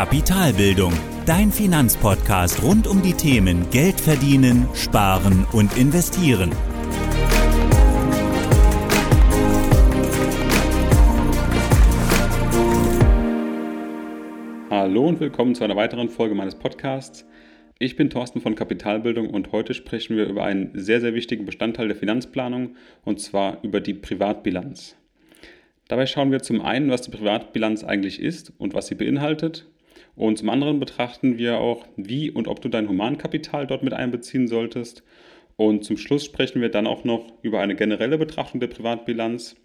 Kapitalbildung, dein Finanzpodcast rund um die Themen Geld verdienen, sparen und investieren. Hallo und willkommen zu einer weiteren Folge meines Podcasts. Ich bin Thorsten von Kapitalbildung und heute sprechen wir über einen sehr, sehr wichtigen Bestandteil der Finanzplanung und zwar über die Privatbilanz. Dabei schauen wir zum einen, was die Privatbilanz eigentlich ist und was sie beinhaltet. Und zum anderen betrachten wir auch, wie und ob du dein Humankapital dort mit einbeziehen solltest. Und zum Schluss sprechen wir dann auch noch über eine generelle Betrachtung der Privatbilanz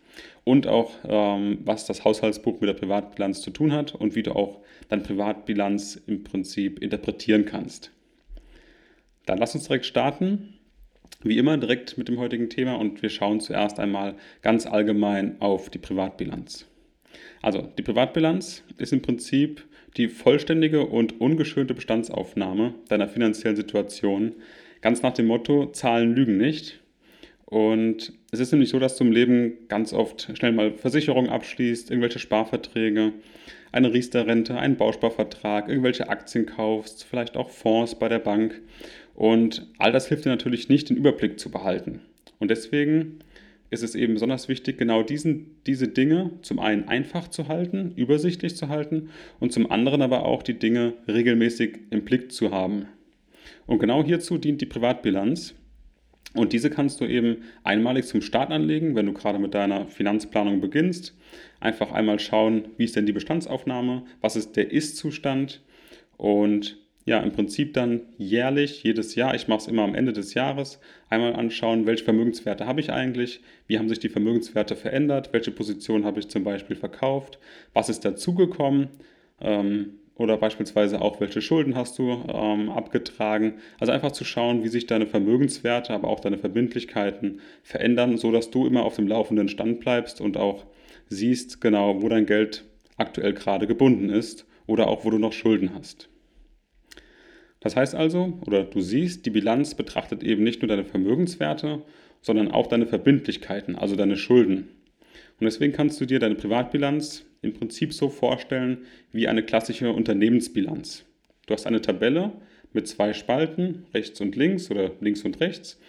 und auch, ähm, was das Haushaltsbuch mit der Privatbilanz zu tun hat und wie du auch deine Privatbilanz im Prinzip interpretieren kannst. Dann lass uns direkt starten wie immer direkt mit dem heutigen Thema und wir schauen zuerst einmal ganz allgemein auf die Privatbilanz. Also die Privatbilanz ist im Prinzip die vollständige und ungeschönte Bestandsaufnahme deiner finanziellen Situation, ganz nach dem Motto, Zahlen lügen nicht. Und es ist nämlich so, dass du im Leben ganz oft schnell mal Versicherungen abschließt, irgendwelche Sparverträge, eine Riester-Rente, einen Bausparvertrag, irgendwelche Aktien kaufst, vielleicht auch Fonds bei der Bank. Und all das hilft dir natürlich nicht, den Überblick zu behalten. Und deswegen ist es eben besonders wichtig, genau diesen, diese Dinge zum einen einfach zu halten, übersichtlich zu halten und zum anderen aber auch die Dinge regelmäßig im Blick zu haben. Und genau hierzu dient die Privatbilanz. Und diese kannst du eben einmalig zum Start anlegen, wenn du gerade mit deiner Finanzplanung beginnst. Einfach einmal schauen, wie ist denn die Bestandsaufnahme, was ist der Ist-Zustand und ja, im Prinzip dann jährlich, jedes Jahr, ich mache es immer am Ende des Jahres, einmal anschauen, welche Vermögenswerte habe ich eigentlich, wie haben sich die Vermögenswerte verändert, welche Position habe ich zum Beispiel verkauft, was ist dazugekommen? Ähm, oder beispielsweise auch, welche Schulden hast du ähm, abgetragen. Also einfach zu schauen, wie sich deine Vermögenswerte, aber auch deine Verbindlichkeiten verändern, sodass du immer auf dem laufenden Stand bleibst und auch siehst genau, wo dein Geld aktuell gerade gebunden ist oder auch wo du noch Schulden hast. Das heißt also, oder du siehst, die Bilanz betrachtet eben nicht nur deine Vermögenswerte, sondern auch deine Verbindlichkeiten, also deine Schulden. Und deswegen kannst du dir deine Privatbilanz im Prinzip so vorstellen wie eine klassische Unternehmensbilanz. Du hast eine Tabelle mit zwei Spalten, rechts und links oder links und rechts.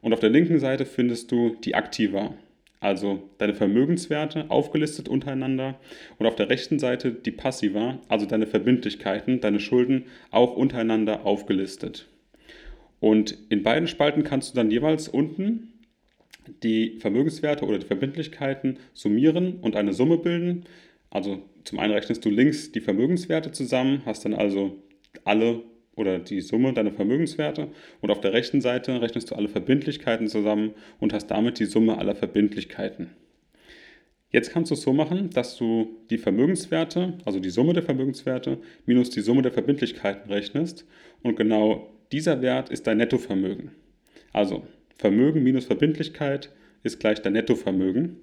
Und auf der linken Seite findest du die Aktiva, also deine Vermögenswerte aufgelistet untereinander und auf der rechten Seite die Passiva, also deine Verbindlichkeiten, deine Schulden auch untereinander aufgelistet. Und in beiden Spalten kannst du dann jeweils unten die Vermögenswerte oder die Verbindlichkeiten summieren und eine Summe bilden. Also zum einen rechnest du links die Vermögenswerte zusammen, hast dann also alle oder die Summe deiner Vermögenswerte und auf der rechten Seite rechnest du alle Verbindlichkeiten zusammen und hast damit die Summe aller Verbindlichkeiten. Jetzt kannst du es so machen, dass du die Vermögenswerte, also die Summe der Vermögenswerte minus die Summe der Verbindlichkeiten rechnest und genau dieser Wert ist dein Nettovermögen. Also Vermögen minus Verbindlichkeit ist gleich dein Nettovermögen.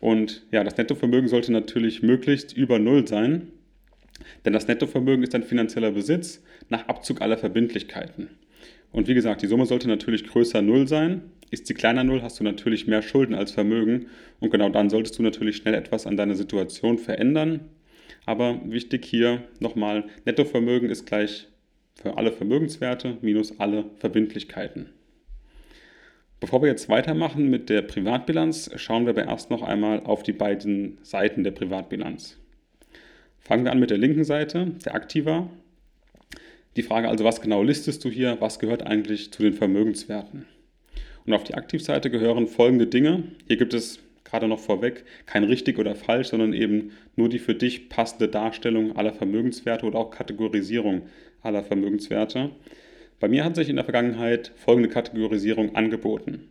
Und ja, das Nettovermögen sollte natürlich möglichst über Null sein, denn das Nettovermögen ist ein finanzieller Besitz nach Abzug aller Verbindlichkeiten. Und wie gesagt, die Summe sollte natürlich größer Null sein. Ist sie kleiner Null, hast du natürlich mehr Schulden als Vermögen. Und genau dann solltest du natürlich schnell etwas an deiner Situation verändern. Aber wichtig hier nochmal, Nettovermögen ist gleich für alle Vermögenswerte minus alle Verbindlichkeiten. Bevor wir jetzt weitermachen mit der Privatbilanz, schauen wir aber erst noch einmal auf die beiden Seiten der Privatbilanz. Fangen wir an mit der linken Seite, der Aktiva. Die Frage also, was genau listest du hier? Was gehört eigentlich zu den Vermögenswerten? Und auf die Aktivseite gehören folgende Dinge. Hier gibt es gerade noch vorweg kein richtig oder falsch, sondern eben nur die für dich passende Darstellung aller Vermögenswerte oder auch Kategorisierung aller Vermögenswerte. Bei mir hat sich in der Vergangenheit folgende Kategorisierung angeboten.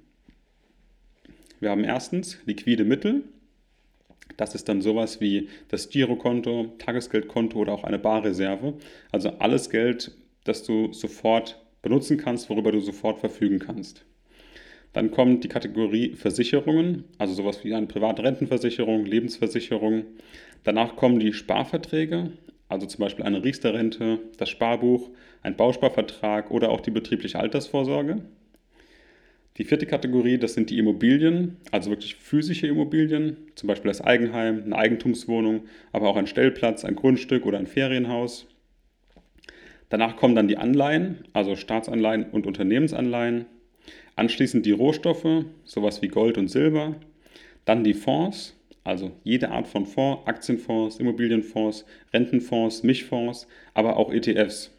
Wir haben erstens liquide Mittel, das ist dann sowas wie das Girokonto, Tagesgeldkonto oder auch eine Barreserve. Also alles Geld, das du sofort benutzen kannst, worüber du sofort verfügen kannst. Dann kommt die Kategorie Versicherungen, also sowas wie eine Privatrentenversicherung, Lebensversicherung. Danach kommen die Sparverträge, also zum Beispiel eine Riester-Rente, das Sparbuch, ein Bausparvertrag oder auch die betriebliche Altersvorsorge. Die vierte Kategorie, das sind die Immobilien, also wirklich physische Immobilien, zum Beispiel das Eigenheim, eine Eigentumswohnung, aber auch ein Stellplatz, ein Grundstück oder ein Ferienhaus. Danach kommen dann die Anleihen, also Staatsanleihen und Unternehmensanleihen. Anschließend die Rohstoffe, sowas wie Gold und Silber. Dann die Fonds, also jede Art von Fonds, Aktienfonds, Immobilienfonds, Rentenfonds, Mischfonds, aber auch ETFs.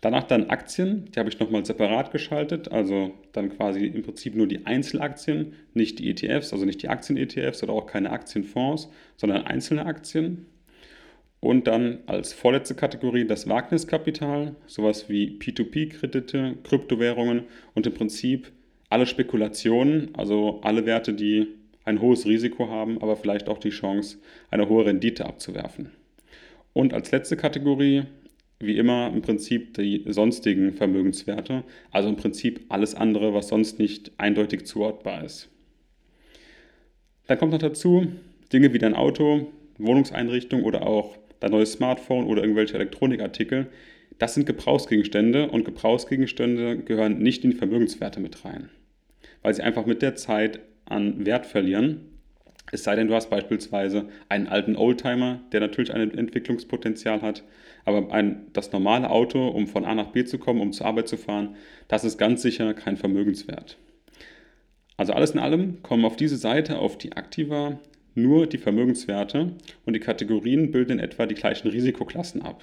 Danach dann Aktien, die habe ich nochmal separat geschaltet, also dann quasi im Prinzip nur die Einzelaktien, nicht die ETFs, also nicht die Aktien-ETFs oder auch keine Aktienfonds, sondern einzelne Aktien. Und dann als vorletzte Kategorie das Wagniskapital, sowas wie P2P-Kredite, Kryptowährungen und im Prinzip alle Spekulationen, also alle Werte, die ein hohes Risiko haben, aber vielleicht auch die Chance, eine hohe Rendite abzuwerfen. Und als letzte Kategorie wie immer im Prinzip die sonstigen Vermögenswerte, also im Prinzip alles andere, was sonst nicht eindeutig zuordbar ist. Dann kommt noch dazu Dinge wie dein Auto, Wohnungseinrichtung oder auch dein neues Smartphone oder irgendwelche Elektronikartikel. Das sind Gebrauchsgegenstände und Gebrauchsgegenstände gehören nicht in die Vermögenswerte mit rein, weil sie einfach mit der Zeit an Wert verlieren es sei denn, du hast beispielsweise einen alten Oldtimer, der natürlich ein Entwicklungspotenzial hat, aber ein, das normale Auto, um von A nach B zu kommen, um zur Arbeit zu fahren, das ist ganz sicher kein Vermögenswert. Also alles in allem kommen auf diese Seite, auf die Aktiva, nur die Vermögenswerte und die Kategorien bilden in etwa die gleichen Risikoklassen ab.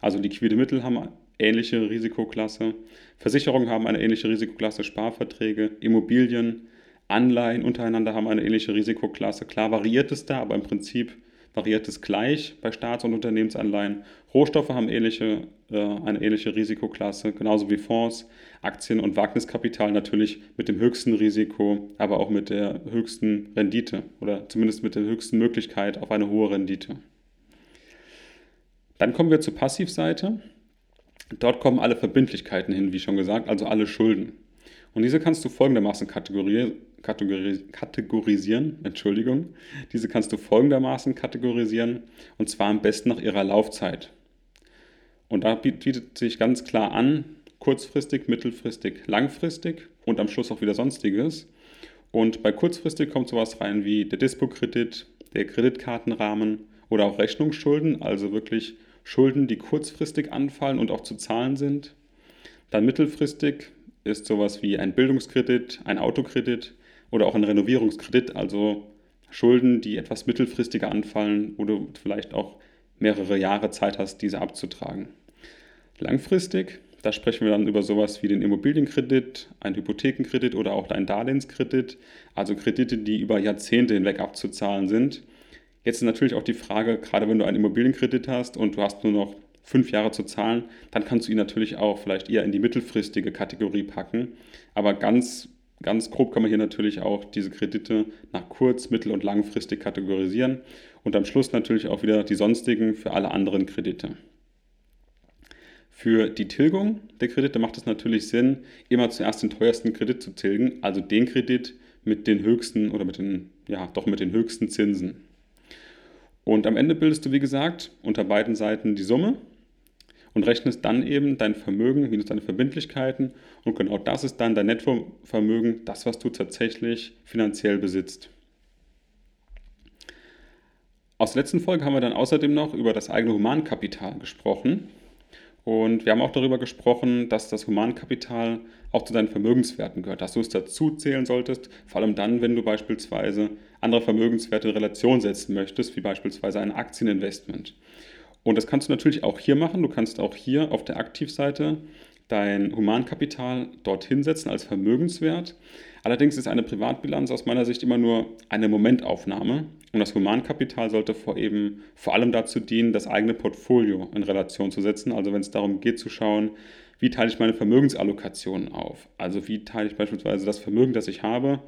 Also liquide Mittel haben ähnliche Risikoklasse, Versicherungen haben eine ähnliche Risikoklasse, Sparverträge, Immobilien, Anleihen untereinander haben eine ähnliche Risikoklasse. Klar variiert es da, aber im Prinzip variiert es gleich bei Staats- und Unternehmensanleihen. Rohstoffe haben ähnliche, äh, eine ähnliche Risikoklasse, genauso wie Fonds, Aktien und Wagniskapital natürlich mit dem höchsten Risiko, aber auch mit der höchsten Rendite oder zumindest mit der höchsten Möglichkeit auf eine hohe Rendite. Dann kommen wir zur Passivseite. Dort kommen alle Verbindlichkeiten hin, wie schon gesagt, also alle Schulden. Und diese kannst du folgendermaßen kategorisieren kategorisieren. Entschuldigung. Diese kannst du folgendermaßen kategorisieren und zwar am besten nach ihrer Laufzeit. Und da bietet sich ganz klar an, kurzfristig, mittelfristig, langfristig und am Schluss auch wieder sonstiges. Und bei kurzfristig kommt sowas rein wie der Dispo-Kredit, der Kreditkartenrahmen oder auch Rechnungsschulden, also wirklich Schulden, die kurzfristig anfallen und auch zu zahlen sind. Dann mittelfristig ist sowas wie ein Bildungskredit, ein Autokredit, oder auch ein Renovierungskredit, also Schulden, die etwas mittelfristiger anfallen, du vielleicht auch mehrere Jahre Zeit hast, diese abzutragen. Langfristig, da sprechen wir dann über sowas wie den Immobilienkredit, einen Hypothekenkredit oder auch einen Darlehenskredit, also Kredite, die über Jahrzehnte hinweg abzuzahlen sind. Jetzt ist natürlich auch die Frage, gerade wenn du einen Immobilienkredit hast und du hast nur noch fünf Jahre zu zahlen, dann kannst du ihn natürlich auch vielleicht eher in die mittelfristige Kategorie packen. Aber ganz Ganz grob kann man hier natürlich auch diese Kredite nach kurz-, mittel- und langfristig kategorisieren und am Schluss natürlich auch wieder die sonstigen für alle anderen Kredite. Für die Tilgung der Kredite macht es natürlich Sinn, immer zuerst den teuersten Kredit zu tilgen, also den Kredit mit den höchsten oder mit den, ja, doch mit den höchsten Zinsen. Und am Ende bildest du, wie gesagt, unter beiden Seiten die Summe und rechnest dann eben dein Vermögen minus deine Verbindlichkeiten und genau das ist dann dein Nettovermögen, das, was du tatsächlich finanziell besitzt. Aus der letzten Folge haben wir dann außerdem noch über das eigene Humankapital gesprochen. Und wir haben auch darüber gesprochen, dass das Humankapital auch zu deinen Vermögenswerten gehört, dass du es dazu zählen solltest, vor allem dann, wenn du beispielsweise andere Vermögenswerte in Relation setzen möchtest, wie beispielsweise ein Aktieninvestment. Und das kannst du natürlich auch hier machen. Du kannst auch hier auf der Aktivseite dein Humankapital dorthin setzen als Vermögenswert. Allerdings ist eine Privatbilanz aus meiner Sicht immer nur eine Momentaufnahme und das Humankapital sollte vor, eben, vor allem dazu dienen, das eigene Portfolio in Relation zu setzen. Also wenn es darum geht zu schauen, wie teile ich meine Vermögensallokationen auf? Also wie teile ich beispielsweise das Vermögen, das ich habe,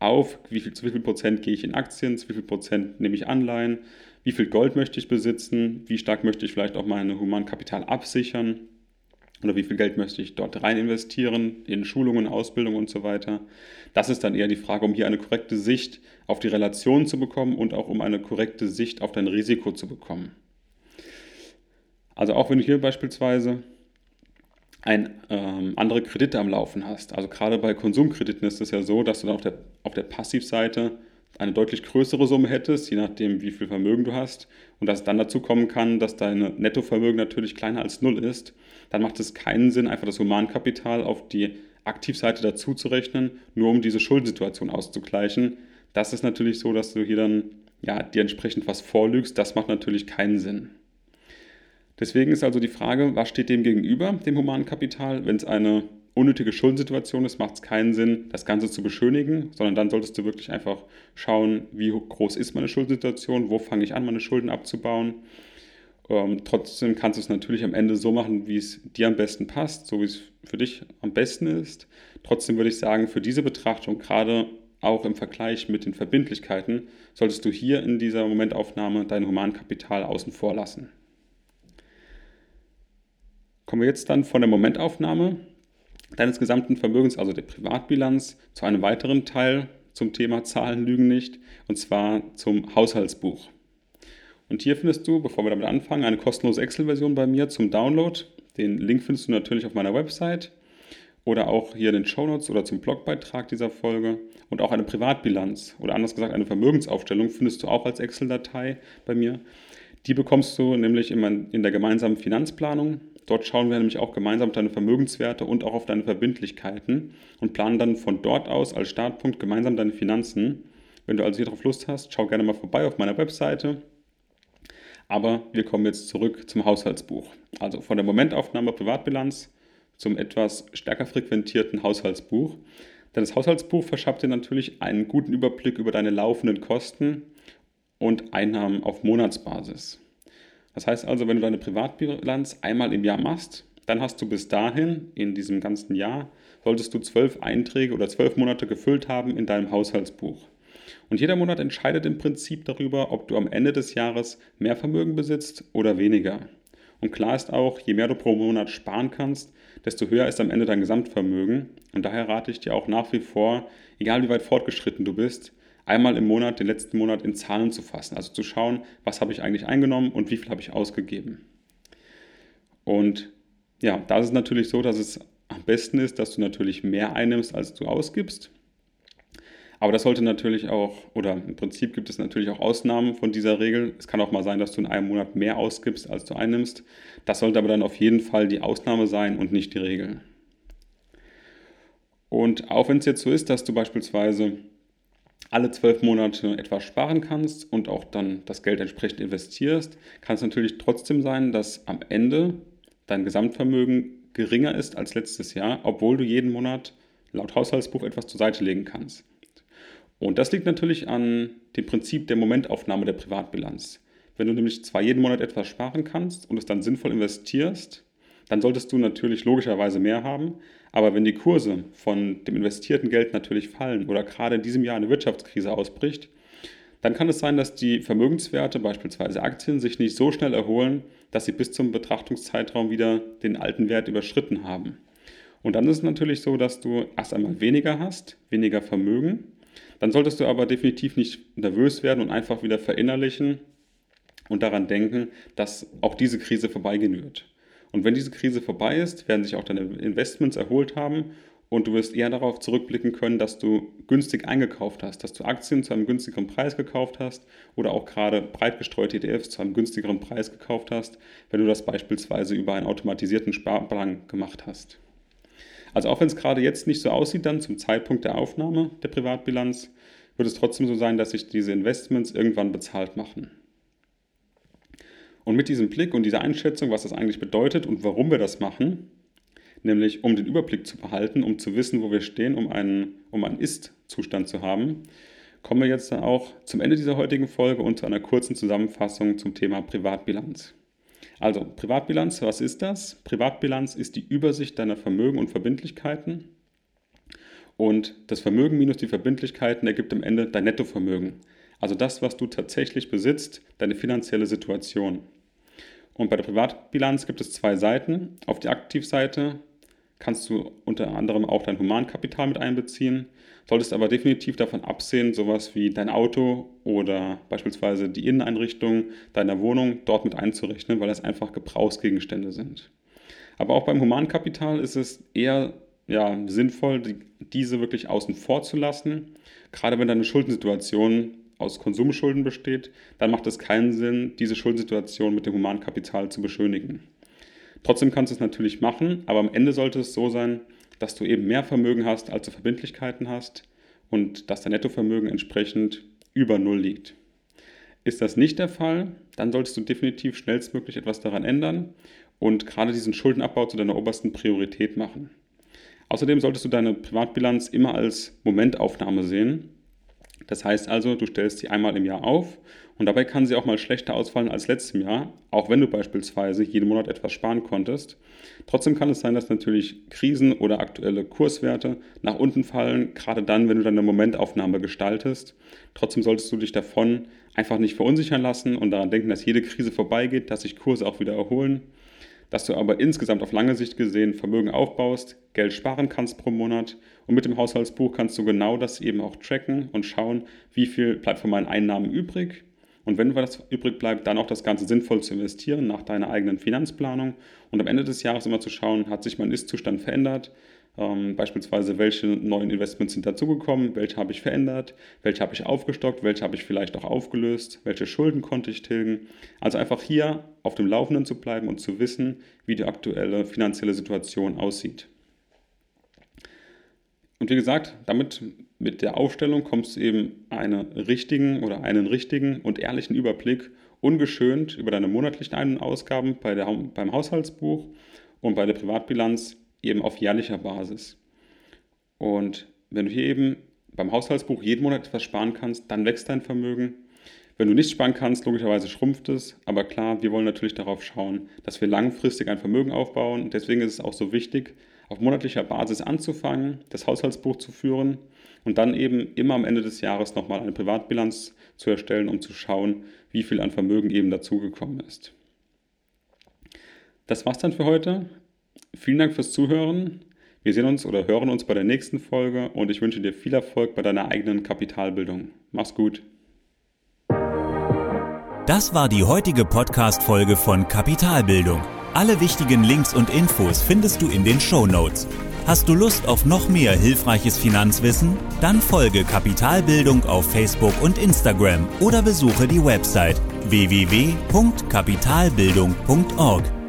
auf, wie viel, zu wie viel Prozent gehe ich in Aktien, zu wie viel Prozent nehme ich Anleihen, wie viel Gold möchte ich besitzen, wie stark möchte ich vielleicht auch mein Humankapital absichern oder wie viel Geld möchte ich dort rein investieren in Schulungen, Ausbildung und so weiter. Das ist dann eher die Frage, um hier eine korrekte Sicht auf die Relation zu bekommen und auch um eine korrekte Sicht auf dein Risiko zu bekommen. Also auch wenn du hier beispielsweise ein, ähm, andere Kredite am Laufen hast. Also gerade bei Konsumkrediten ist es ja so, dass du dann auf der, auf der Passivseite eine deutlich größere Summe hättest, je nachdem, wie viel Vermögen du hast, und dass es dann dazu kommen kann, dass dein Nettovermögen natürlich kleiner als null ist, dann macht es keinen Sinn, einfach das Humankapital auf die Aktivseite dazu zu rechnen, nur um diese Schuldensituation auszugleichen. Das ist natürlich so, dass du hier dann ja, dir entsprechend was vorlügst. Das macht natürlich keinen Sinn. Deswegen ist also die Frage, was steht dem gegenüber, dem Humankapital? Wenn es eine unnötige Schuldensituation ist, macht es keinen Sinn, das Ganze zu beschönigen, sondern dann solltest du wirklich einfach schauen, wie groß ist meine Schuldensituation, wo fange ich an, meine Schulden abzubauen. Ähm, trotzdem kannst du es natürlich am Ende so machen, wie es dir am besten passt, so wie es für dich am besten ist. Trotzdem würde ich sagen, für diese Betrachtung, gerade auch im Vergleich mit den Verbindlichkeiten, solltest du hier in dieser Momentaufnahme dein Humankapital außen vor lassen. Kommen wir jetzt dann von der Momentaufnahme deines gesamten Vermögens, also der Privatbilanz, zu einem weiteren Teil zum Thema Zahlen lügen nicht, und zwar zum Haushaltsbuch. Und hier findest du, bevor wir damit anfangen, eine kostenlose Excel-Version bei mir zum Download. Den Link findest du natürlich auf meiner Website oder auch hier in den Show Notes oder zum Blogbeitrag dieser Folge. Und auch eine Privatbilanz oder anders gesagt eine Vermögensaufstellung findest du auch als Excel-Datei bei mir. Die bekommst du nämlich in der gemeinsamen Finanzplanung. Dort schauen wir nämlich auch gemeinsam auf deine Vermögenswerte und auch auf deine Verbindlichkeiten und planen dann von dort aus als Startpunkt gemeinsam deine Finanzen. Wenn du also hier drauf Lust hast, schau gerne mal vorbei auf meiner Webseite. Aber wir kommen jetzt zurück zum Haushaltsbuch. Also von der Momentaufnahme Privatbilanz zum etwas stärker frequentierten Haushaltsbuch. Denn das Haushaltsbuch verschafft dir natürlich einen guten Überblick über deine laufenden Kosten und Einnahmen auf Monatsbasis. Das heißt also, wenn du deine Privatbilanz einmal im Jahr machst, dann hast du bis dahin, in diesem ganzen Jahr, solltest du zwölf Einträge oder zwölf Monate gefüllt haben in deinem Haushaltsbuch. Und jeder Monat entscheidet im Prinzip darüber, ob du am Ende des Jahres mehr Vermögen besitzt oder weniger. Und klar ist auch, je mehr du pro Monat sparen kannst, desto höher ist am Ende dein Gesamtvermögen. Und daher rate ich dir auch nach wie vor, egal wie weit fortgeschritten du bist, einmal im Monat, den letzten Monat in Zahlen zu fassen. Also zu schauen, was habe ich eigentlich eingenommen und wie viel habe ich ausgegeben. Und ja, da ist natürlich so, dass es am besten ist, dass du natürlich mehr einnimmst, als du ausgibst. Aber das sollte natürlich auch, oder im Prinzip gibt es natürlich auch Ausnahmen von dieser Regel. Es kann auch mal sein, dass du in einem Monat mehr ausgibst, als du einnimmst. Das sollte aber dann auf jeden Fall die Ausnahme sein und nicht die Regel. Und auch wenn es jetzt so ist, dass du beispielsweise alle zwölf Monate etwas sparen kannst und auch dann das Geld entsprechend investierst, kann es natürlich trotzdem sein, dass am Ende dein Gesamtvermögen geringer ist als letztes Jahr, obwohl du jeden Monat laut Haushaltsbuch etwas zur Seite legen kannst. Und das liegt natürlich an dem Prinzip der Momentaufnahme der Privatbilanz. Wenn du nämlich zwar jeden Monat etwas sparen kannst und es dann sinnvoll investierst, dann solltest du natürlich logischerweise mehr haben. Aber wenn die Kurse von dem investierten Geld natürlich fallen oder gerade in diesem Jahr eine Wirtschaftskrise ausbricht, dann kann es sein, dass die Vermögenswerte, beispielsweise Aktien, sich nicht so schnell erholen, dass sie bis zum Betrachtungszeitraum wieder den alten Wert überschritten haben. Und dann ist es natürlich so, dass du erst einmal weniger hast, weniger Vermögen dann solltest du aber definitiv nicht nervös werden und einfach wieder verinnerlichen und daran denken, dass auch diese Krise vorbeigehen wird. Und wenn diese Krise vorbei ist, werden sich auch deine Investments erholt haben und du wirst eher darauf zurückblicken können, dass du günstig eingekauft hast, dass du Aktien zu einem günstigeren Preis gekauft hast oder auch gerade breit gestreute ETFs zu einem günstigeren Preis gekauft hast, wenn du das beispielsweise über einen automatisierten Sparplan gemacht hast. Also auch wenn es gerade jetzt nicht so aussieht, dann zum Zeitpunkt der Aufnahme der Privatbilanz, wird es trotzdem so sein, dass sich diese Investments irgendwann bezahlt machen. Und mit diesem Blick und dieser Einschätzung, was das eigentlich bedeutet und warum wir das machen, nämlich um den Überblick zu behalten, um zu wissen, wo wir stehen, um einen, um einen Ist-Zustand zu haben, kommen wir jetzt dann auch zum Ende dieser heutigen Folge und zu einer kurzen Zusammenfassung zum Thema Privatbilanz. Also Privatbilanz, was ist das? Privatbilanz ist die Übersicht deiner Vermögen und Verbindlichkeiten. Und das Vermögen minus die Verbindlichkeiten ergibt am Ende dein Nettovermögen. Also das, was du tatsächlich besitzt, deine finanzielle Situation. Und bei der Privatbilanz gibt es zwei Seiten. Auf die Aktivseite kannst du unter anderem auch dein Humankapital mit einbeziehen, solltest aber definitiv davon absehen, sowas wie dein Auto oder beispielsweise die Inneneinrichtung deiner Wohnung dort mit einzurechnen, weil das einfach Gebrauchsgegenstände sind. Aber auch beim Humankapital ist es eher ja, sinnvoll, die, diese wirklich außen vor zu lassen. Gerade wenn deine Schuldensituation aus Konsumschulden besteht, dann macht es keinen Sinn, diese Schuldensituation mit dem Humankapital zu beschönigen. Trotzdem kannst du es natürlich machen, aber am Ende sollte es so sein, dass du eben mehr Vermögen hast, als du Verbindlichkeiten hast und dass dein Nettovermögen entsprechend über Null liegt. Ist das nicht der Fall, dann solltest du definitiv schnellstmöglich etwas daran ändern und gerade diesen Schuldenabbau zu deiner obersten Priorität machen. Außerdem solltest du deine Privatbilanz immer als Momentaufnahme sehen. Das heißt also, du stellst sie einmal im Jahr auf und dabei kann sie auch mal schlechter ausfallen als letztes Jahr, auch wenn du beispielsweise jeden Monat etwas sparen konntest. Trotzdem kann es sein, dass natürlich Krisen oder aktuelle Kurswerte nach unten fallen, gerade dann, wenn du deine Momentaufnahme gestaltest. Trotzdem solltest du dich davon einfach nicht verunsichern lassen und daran denken, dass jede Krise vorbeigeht, dass sich Kurse auch wieder erholen dass du aber insgesamt auf lange Sicht gesehen Vermögen aufbaust, Geld sparen kannst pro Monat und mit dem Haushaltsbuch kannst du genau das eben auch tracken und schauen, wie viel bleibt von meinen Einnahmen übrig. Und wenn was übrig bleibt, dann auch das Ganze sinnvoll zu investieren nach deiner eigenen Finanzplanung. Und am Ende des Jahres immer zu schauen, hat sich mein Ist-Zustand verändert, ähm, beispielsweise, welche neuen Investments sind dazugekommen, welche habe ich verändert, welche habe ich aufgestockt, welche habe ich vielleicht auch aufgelöst, welche Schulden konnte ich tilgen. Also einfach hier auf dem Laufenden zu bleiben und zu wissen, wie die aktuelle finanzielle Situation aussieht. Und wie gesagt, damit mit der Aufstellung kommst du eben einen richtigen oder einen richtigen und ehrlichen Überblick ungeschönt über deine monatlichen Ein- und Ausgaben bei der, beim Haushaltsbuch und bei der Privatbilanz eben auf jährlicher Basis. Und wenn du hier eben beim Haushaltsbuch jeden Monat etwas sparen kannst, dann wächst dein Vermögen. Wenn du nicht sparen kannst, logischerweise schrumpft es. Aber klar, wir wollen natürlich darauf schauen, dass wir langfristig ein Vermögen aufbauen. Deswegen ist es auch so wichtig, auf monatlicher Basis anzufangen, das Haushaltsbuch zu führen und dann eben immer am Ende des Jahres nochmal eine Privatbilanz zu erstellen, um zu schauen, wie viel an Vermögen eben dazugekommen ist. Das war's dann für heute. Vielen Dank fürs Zuhören. Wir sehen uns oder hören uns bei der nächsten Folge und ich wünsche dir viel Erfolg bei deiner eigenen Kapitalbildung. Mach's gut. Das war die heutige Podcast-Folge von Kapitalbildung. Alle wichtigen Links und Infos findest du in den Show Notes. Hast du Lust auf noch mehr hilfreiches Finanzwissen? Dann folge Kapitalbildung auf Facebook und Instagram oder besuche die Website www.kapitalbildung.org.